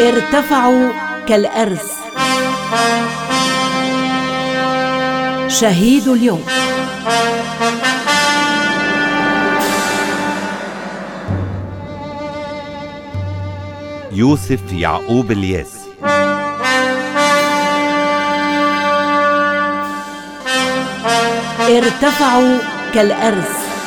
ارتفعوا كالأرز. شهيد اليوم. يوسف يعقوب الياسي ارتفعوا كالأرز.